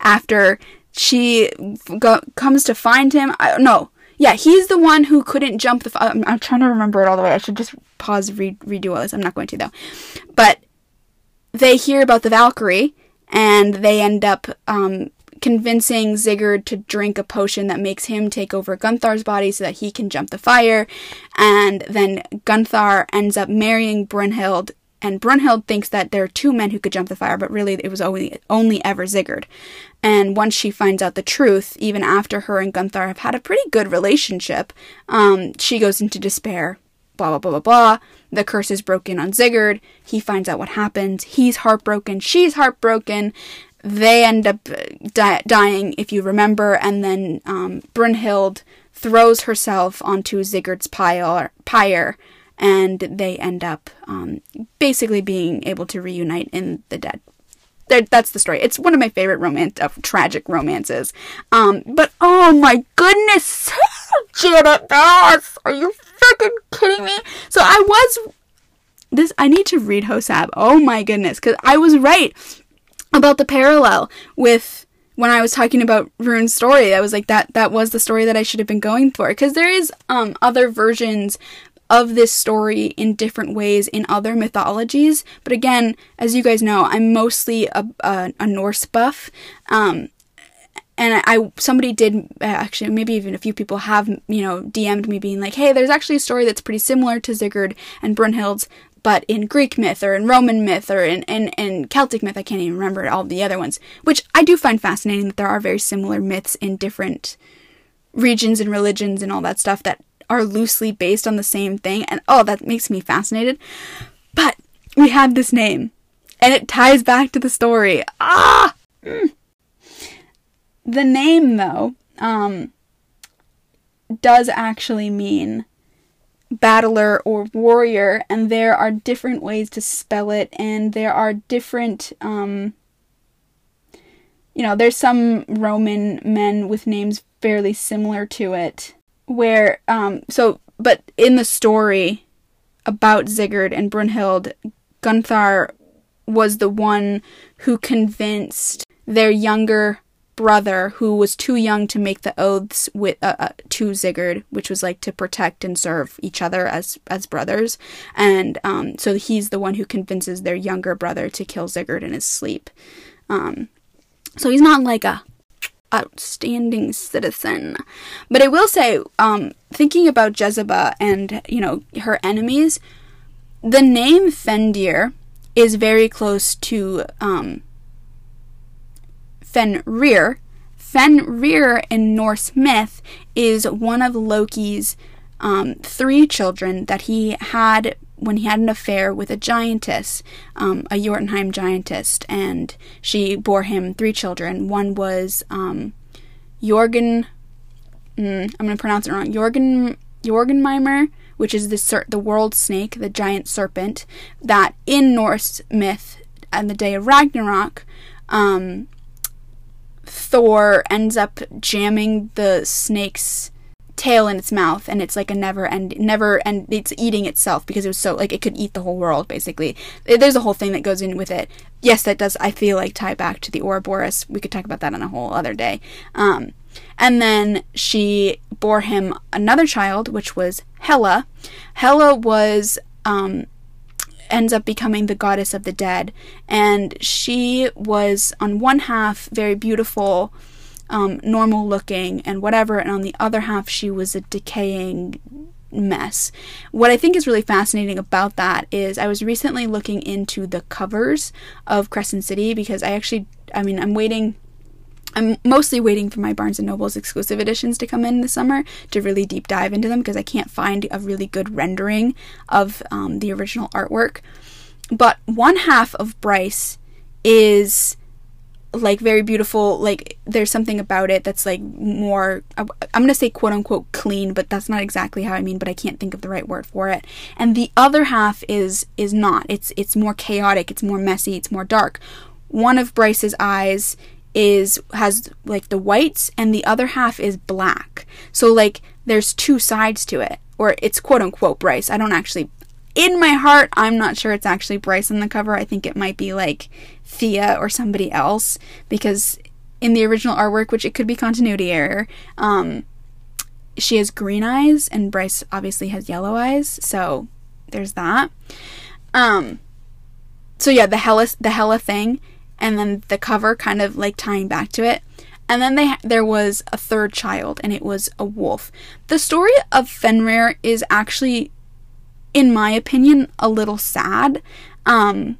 after she go- comes to find him. I don't know. Yeah, he's the one who couldn't jump the. F- I'm, I'm, trying to remember it all the way. I should just pause, re- redo all this. I'm not going to though. But they hear about the Valkyrie, and they end up um, convincing Sigurd to drink a potion that makes him take over Gunthar's body so that he can jump the fire. And then Gunthar ends up marrying Brunhild, and Brunhild thinks that there are two men who could jump the fire, but really it was only, only ever Sigurd. And once she finds out the truth, even after her and Gunthar have had a pretty good relationship, um, she goes into despair. Blah, blah, blah, blah, blah. The curse is broken on Sigurd. He finds out what happened. He's heartbroken. She's heartbroken they end up di- dying, if you remember, and then um, Brunhild throws herself onto Sigurd's pyre, pyre and they end up um, basically being able to reunite in the dead. That's the story. It's one of my favorite romance tragic romances. Um, but oh my goodness, (laughs) Janet are you freaking kidding me? So I was this. I need to read Hosab. Oh my goodness, because I was right about the parallel with when I was talking about Ruhn's story. I was like that that was the story that I should have been going for because there is um other versions of this story in different ways in other mythologies. But again, as you guys know, I'm mostly a, a, a Norse buff. Um, and I, somebody did uh, actually maybe even a few people have you know DM'd me being like, hey, there's actually a story that's pretty similar to Sigurd and Brunhild's, but in Greek myth or in Roman myth or in, in, in Celtic myth, I can't even remember all the other ones, which I do find fascinating that there are very similar myths in different regions and religions and all that stuff that are loosely based on the same thing. And oh, that makes me fascinated. But we have this name, and it ties back to the story. Ah! Mm. The name, though, um, does actually mean battler or warrior, and there are different ways to spell it, and there are different, um, you know, there's some Roman men with names fairly similar to it, where, um, so, but in the story about Sigurd and Brunhild, Gunthar was the one who convinced their younger brother who was too young to make the oaths with uh, uh, to Sigurd, which was like to protect and serve each other as as brothers, and um, so he's the one who convinces their younger brother to kill Sigurd in his sleep. Um, so he's not like a outstanding citizen, but I will say, um, thinking about Jesiba and you know her enemies, the name Fendyr is very close to um, Fenrir. Fenrir in Norse myth is one of Loki's um, three children that he had when he had an affair with a giantess, um, a Jotunheim giantess, and she bore him three children. One was um, Jorgen. Mm, I'm going to pronounce it wrong. Jorgen Jorgenmimer, which is the ser- the world snake, the giant serpent that in Norse myth, on the day of Ragnarok, um, Thor ends up jamming the snake's tail in its mouth and it's like a never end never and it's eating itself because it was so like it could eat the whole world basically. There's a whole thing that goes in with it. Yes that does i feel like tie back to the ouroboros. We could talk about that on a whole other day. Um, and then she bore him another child which was hela. Hela was um, ends up becoming the goddess of the dead. And she was, on one half, very beautiful, um, normal looking, and whatever, and on the other half, she was a decaying mess. What I think is really fascinating about that is I was recently looking into the covers of Crescent City because I actually, I mean, I'm waiting I'm mostly waiting for my Barnes and Noble's exclusive editions to come in this summer to really deep dive into them because I can't find a really good rendering of um, the original artwork. But one half of Bryce is like very beautiful like there's something about it that's like more uh, i'm going to say quote unquote clean but that's not exactly how i mean but i can't think of the right word for it and the other half is is not it's it's more chaotic it's more messy it's more dark one of bryce's eyes is has like the whites and the other half is black. So like there's two sides to it. Or it's quote unquote Bryce. I don't actually in my heart I'm not sure it's actually Bryce on the cover. I think it might be like Thea or somebody else because in the original artwork, which it could be continuity error, um, she has green eyes and Bryce obviously has yellow eyes. So there's that. Um so yeah, the Hella the Hela thing and then the cover kind of like tying back to it. And then they there was a third child, and it was a wolf. The story of Fenrir is actually, in my opinion, a little sad, um,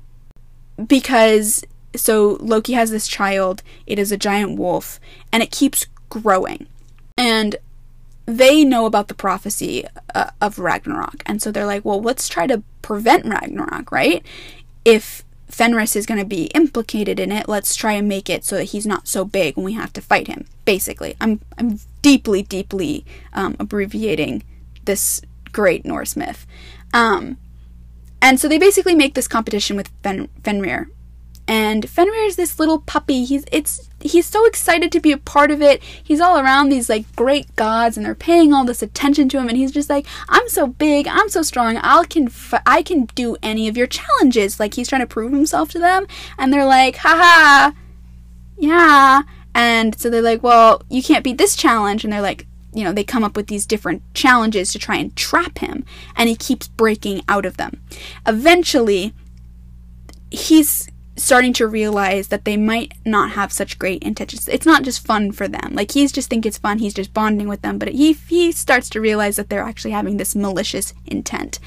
because so Loki has this child. It is a giant wolf, and it keeps growing, and they know about the prophecy uh, of Ragnarok, and so they're like, well, let's try to prevent Ragnarok, right? If Fenris is going to be implicated in it. Let's try and make it so that he's not so big when we have to fight him. Basically, I'm I'm deeply, deeply um, abbreviating this great Norse myth. Um, and so they basically make this competition with Fen- Fenrir, and Fenrir is this little puppy. He's it's he's so excited to be a part of it. He's all around these like great gods, and they're paying all this attention to him. And he's just like, "I'm so big, I'm so strong. I can I can do any of your challenges." Like he's trying to prove himself to them, and they're like, "Haha, yeah." And so they're like, "Well, you can't beat this challenge," and they're like, you know, they come up with these different challenges to try and trap him, and he keeps breaking out of them. Eventually, he's starting to realize that they might not have such great intentions. It's not just fun for them. Like he's just think it's fun. He's just bonding with them, but he he starts to realize that they're actually having this malicious intent.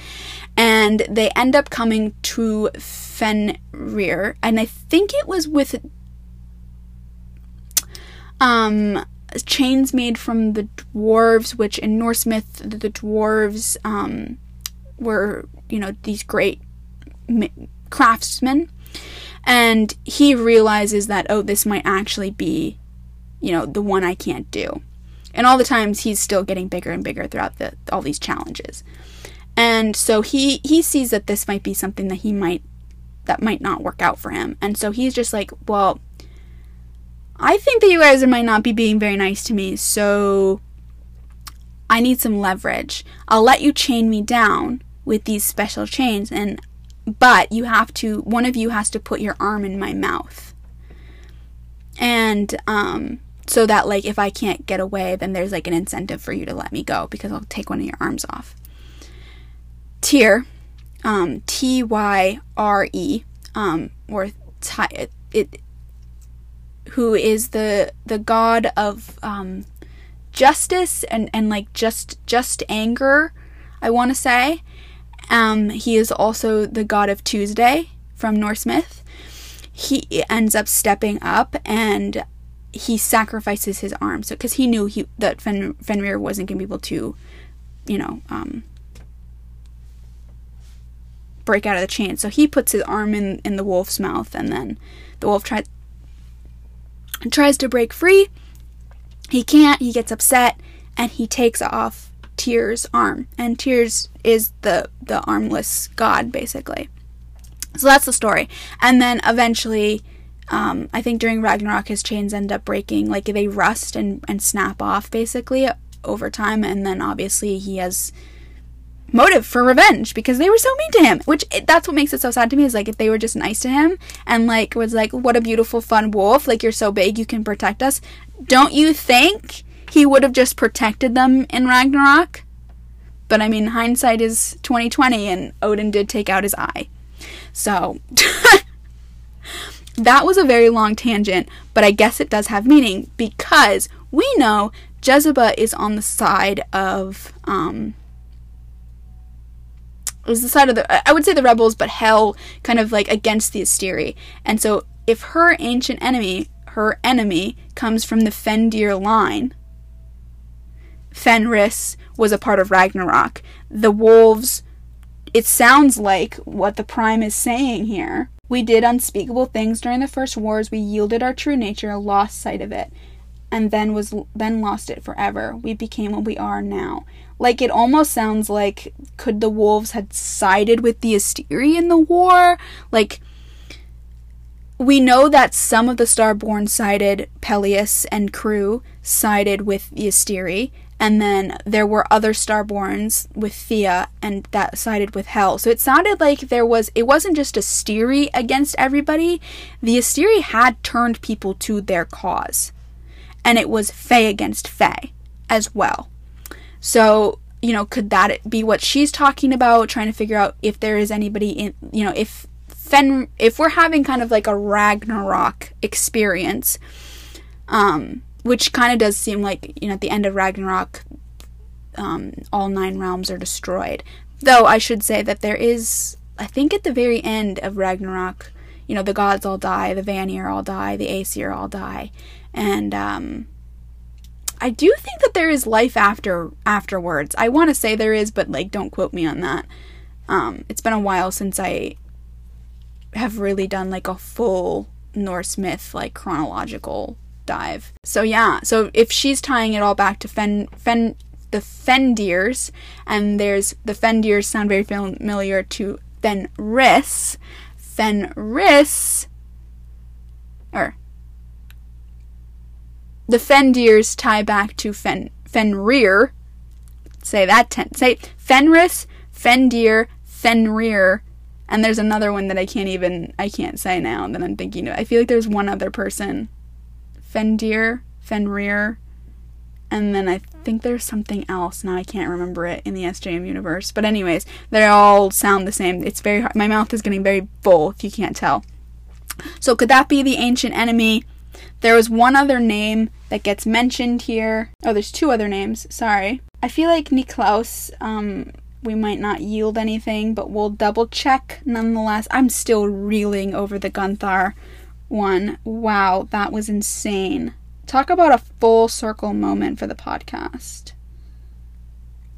And they end up coming to Fenrir, and I think it was with um chains made from the dwarves, which in Norse myth the dwarves um were, you know, these great craftsmen and he realizes that, oh, this might actually be, you know, the one I can't do. And all the times he's still getting bigger and bigger throughout the, all these challenges. And so he, he sees that this might be something that he might, that might not work out for him. And so he's just like, well, I think that you guys might not be being very nice to me, so I need some leverage. I'll let you chain me down with these special chains, and but you have to one of you has to put your arm in my mouth And um, so that like if I can't get away, then there's like an incentive for you to let me go because I'll take one of your arms off. Tyr, um, T Y R E, um, or ty- it, who is the the god of um, justice and and like just just anger, I want to say. Um, he is also the god of Tuesday from Norse myth. He ends up stepping up and he sacrifices his arm. So because he knew he that Fen, Fenrir wasn't going to be able to, you know, um, break out of the chain. So he puts his arm in in the wolf's mouth, and then the wolf tries tries to break free. He can't. He gets upset, and he takes off Tyr's arm. And Tyr's is the the armless god, basically. So that's the story. And then eventually, um, I think during Ragnarok, his chains end up breaking. Like they rust and, and snap off basically over time. And then obviously he has motive for revenge because they were so mean to him. Which that's what makes it so sad to me is like if they were just nice to him and like was like, what a beautiful, fun wolf. Like you're so big, you can protect us. Don't you think he would have just protected them in Ragnarok? But I mean, hindsight is 2020, and Odin did take out his eye. So (laughs) that was a very long tangent, but I guess it does have meaning because we know Jesiba is on the side of um was the side of the I would say the rebels, but hell kind of like against the Asteri. And so if her ancient enemy, her enemy, comes from the Fendyr line, Fenris was a part of Ragnarok. The wolves it sounds like what the Prime is saying here. We did unspeakable things during the first wars. We yielded our true nature, lost sight of it, and then was then lost it forever. We became what we are now. Like it almost sounds like could the wolves had sided with the Asteri in the war? Like we know that some of the Starborn sided Peleus and crew sided with the Asteri, and then there were other starborns with Thea and that sided with Hell. So it sounded like there was it wasn't just Asteri against everybody. The Asteri had turned people to their cause. And it was Fey against Fey as well. So, you know, could that be what she's talking about trying to figure out if there is anybody in, you know, if Fen if we're having kind of like a Ragnarok experience um which kind of does seem like you know at the end of Ragnarok, um, all nine realms are destroyed. Though I should say that there is, I think at the very end of Ragnarok, you know the gods all die, the Vanir all die, the Aesir all die, and um, I do think that there is life after afterwards. I want to say there is, but like don't quote me on that. Um, it's been a while since I have really done like a full Norse myth like chronological dive. So yeah, so if she's tying it all back to Fen Fen the Fendyrs, and there's the Fendyrs sound very familiar to Fenris. Fenris, or the Fendyrs tie back to Fen Fenrir. Say that ten. Say Fenris, Fendyr, Fenrir, and there's another one that I can't even I can't say now that I'm thinking of. I feel like there's one other person Fendyr, Fenrir, and then I think there's something else. Now I can't remember it in the SJM universe. But anyways, they all sound the same. It's very hard. My mouth is getting very full if you can't tell. So could that be the ancient enemy? There was one other name that gets mentioned here. Oh, there's two other names. Sorry. I feel like Niklaus, um, we might not yield anything, but we'll double check nonetheless. I'm still reeling over the Gunthar one. Wow, that was insane. Talk about a full circle moment for the podcast.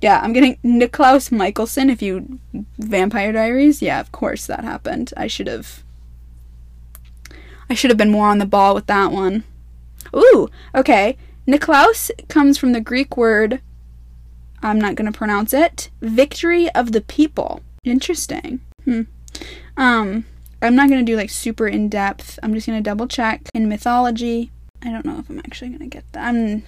Yeah, I'm getting Niklaus Mikaelson if you Vampire Diaries. Yeah, of course that happened. I should have I should have been more on the ball with that one. Ooh, okay. Niklaus comes from the Greek word I'm not going to pronounce it. Victory of the people. Interesting. Hmm. Um I'm not going to do like super in depth. I'm just going to double check in mythology. I don't know if I'm actually going to get that. I'm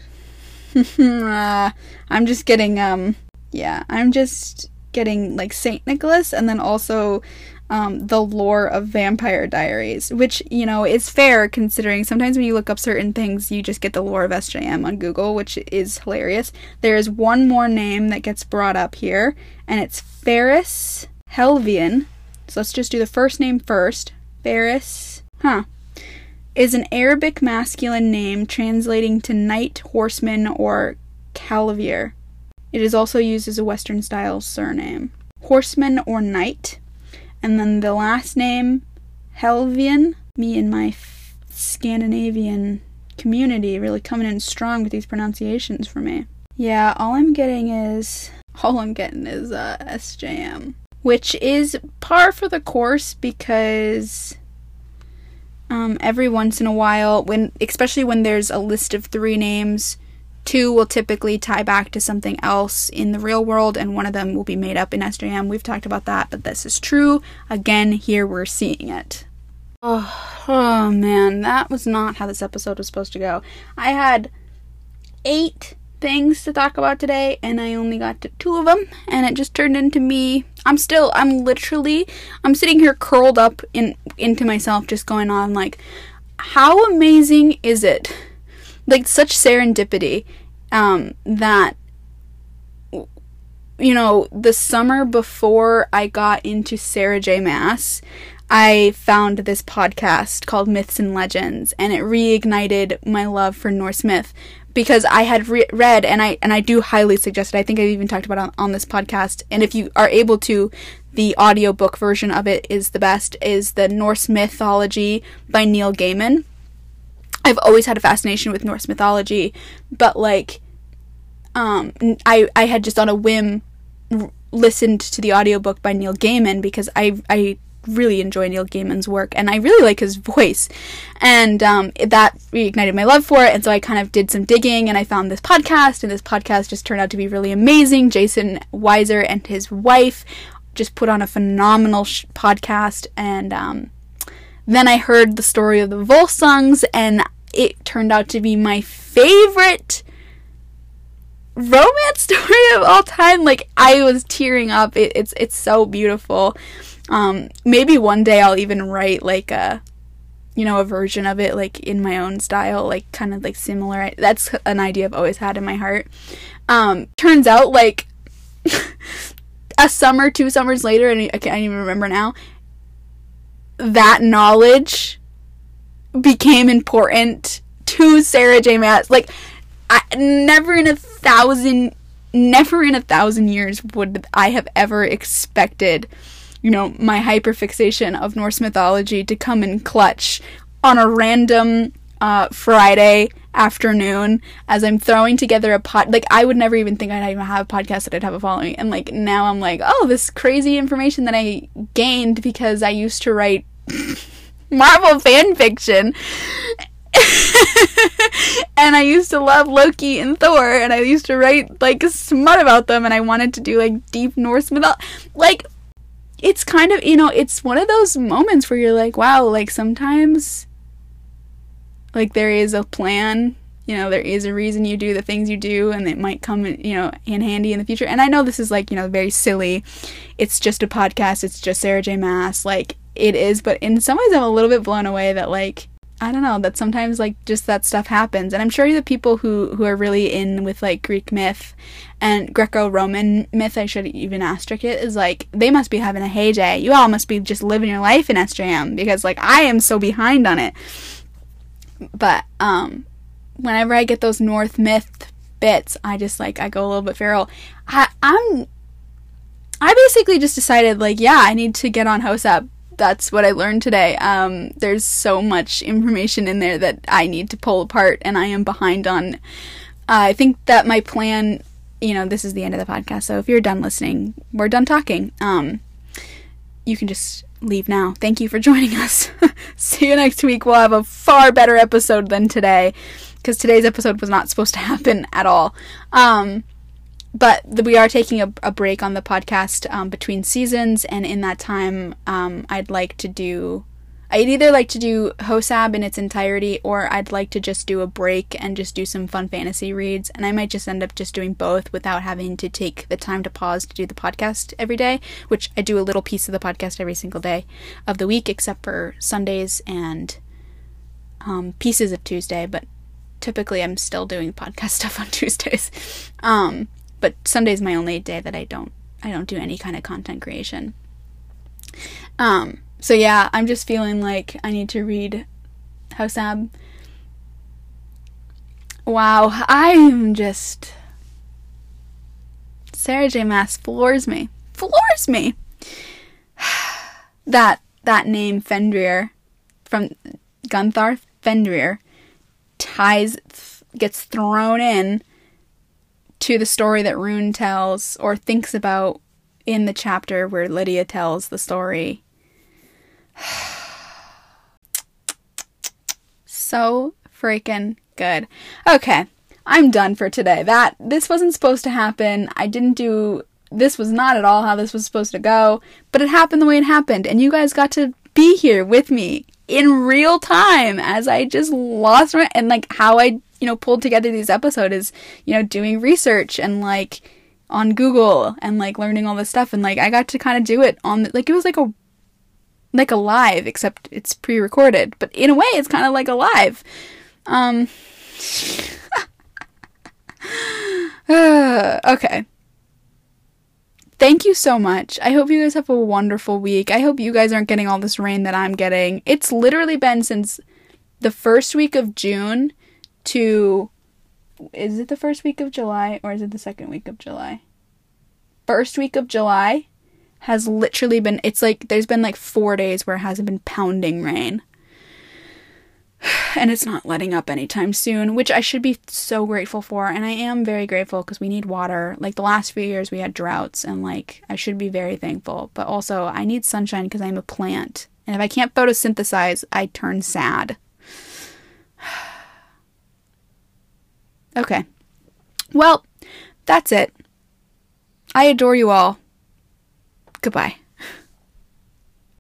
uh, (laughs) I'm just getting um yeah, I'm just getting like Saint Nicholas and then also um, the lore of Vampire Diaries, which, you know, is fair considering sometimes when you look up certain things, you just get the lore of SJM on Google, which is hilarious. There is one more name that gets brought up here, and it's Ferris Helvian. So let's just do the first name first. Ferris, huh, is an Arabic masculine name translating to knight, horseman, or cavalier. It is also used as a Western style surname. Horseman or knight and then the last name, Helvian. Me and my f- Scandinavian community really coming in strong with these pronunciations for me. Yeah, all I'm getting is (laughs) all I'm getting is uh, SJM, which is par for the course because um, every once in a while, when especially when there's a list of three names Two will typically tie back to something else in the real world, and one of them will be made up in SJM. We've talked about that, but this is true. Again, here we're seeing it. Oh, oh man, that was not how this episode was supposed to go. I had eight things to talk about today, and I only got to two of them, and it just turned into me. I'm still, I'm literally, I'm sitting here curled up in into myself, just going on like, how amazing is it like such serendipity um, that you know the summer before I got into Sarah J. Maas, I found this podcast called Myths and Legends, and it reignited my love for Norse myth because I had re- read and I and I do highly suggest it. I think I've even talked about on, on this podcast. And if you are able to, the audiobook version of it is the best. Is the Norse mythology by Neil Gaiman. I've always had a fascination with Norse mythology, but like um I I had just on a whim r- listened to the audiobook by Neil Gaiman because I I really enjoy Neil Gaiman's work and I really like his voice. And um, that reignited my love for it. And so I kind of did some digging and I found this podcast, and this podcast just turned out to be really amazing. Jason Weiser and his wife just put on a phenomenal sh- podcast. And um, then I heard the story of the Volsungs, and it turned out to be my favorite romance (laughs) story of all time. Like I was tearing up. It, it's it's so beautiful. Um, maybe one day I'll even write like a, you know, a version of it like in my own style, like kind of like similar. That's an idea I've always had in my heart. Um, turns out like (laughs) a summer, two summers later, and I can't even remember now that knowledge became important to Sarah J. Maas. Like, I never in a thousand, never in a thousand years would I have ever expected, you know, my hyperfixation of Norse mythology to come in clutch on a random uh, Friday afternoon as I'm throwing together a pod. Like, I would never even think I'd even have a podcast that I'd have a following. And like, now I'm like, oh, this crazy information that I gained because I used to write Marvel fan fiction. and I used to love Loki and Thor, and I used to write like smut about them, and I wanted to do like deep Norse mythology. Like, it's kind of, you know, it's one of those moments where you're like, wow, like sometimes, like, there is a plan. You know, there is a reason you do the things you do, and it might come, you know, in handy in the future. And I know this is like, you know, very silly. It's just a podcast. It's just Sarah J. Maas. Like, it is, but in some ways I'm a little bit blown away that like I don't know that sometimes like just that stuff happens, and I'm sure the people who who are really in with like Greek myth and Greco-Roman myth, I should even asterisk it, is like they must be having a heyday. You all must be just living your life in SJM because like I am so behind on it. But um, whenever I get those North myth bits, I just like I go a little bit feral. I I'm I basically just decided like yeah I need to get on HOSAB that's what I learned today. Um, there's so much information in there that I need to pull apart, and I am behind on. Uh, I think that my plan, you know, this is the end of the podcast, so if you're done listening, we're done talking. Um, you can just leave now. Thank you for (laughs) joining us. (laughs) See you next week. We'll have a far better episode than today, because today's episode was not supposed to happen at all. Um, but the, we are taking a, a, break on the podcast um, between seasons, and in that time, um, I'd like to do I'd either like to do HOSAB in its entirety or I'd like to just do a break and just do some fun fantasy reads. And I might just end up just doing both without having to take the time to pause to do the podcast every day, which I do a little piece of the podcast every single day of the week, except for Sundays and um, pieces of Tuesday. But typically I'm still doing podcast (laughs) stuff on Tuesdays. But Sunday's my only day that I don't I don't do any kind of content creation. Um, so yeah, I'm just feeling like I need to read HOSAB. Wow, I'm just Sarah J. Maas floors me. Floors me. (sighs) that that name Fenrir from Gunther Fenrir ties gets thrown in to the story that Ruhn tells or thinks about in the chapter where Lydia tells the story (sighs) so freaking good. Okay, I'm done for today. That this wasn't supposed to happen. I didn't do this was not at all how this was supposed to go, but it happened the way it happened and you guys got to be here with me in real time as I just lost my and like how I, you know, pulled together these episodes is, you know, doing research and like on Google and like learning all this stuff and like I got to kind of do it on the, like it was like a like a live, except it's pre-recorded. But in a way, it's kind of like a live. Um. (sighs) okay. Thank you so much. I hope you guys have a wonderful week. I hope you guys aren't getting all this rain that I'm getting. It's literally been since the first week of June to. Is it the first week of July or is it the second week of July? First week of July has literally been it's like there's been like 4 days where it hasn't been pounding rain. (sighs) And it's not letting up anytime soon, which I should be so grateful for. And I am very grateful because we need water. Like the last few years, we had droughts, and like I should be very thankful. But also, I need sunshine because I'm a plant. And if I can't photosynthesize, I turn sad. Okay. Well, that's it. I adore you all. Goodbye.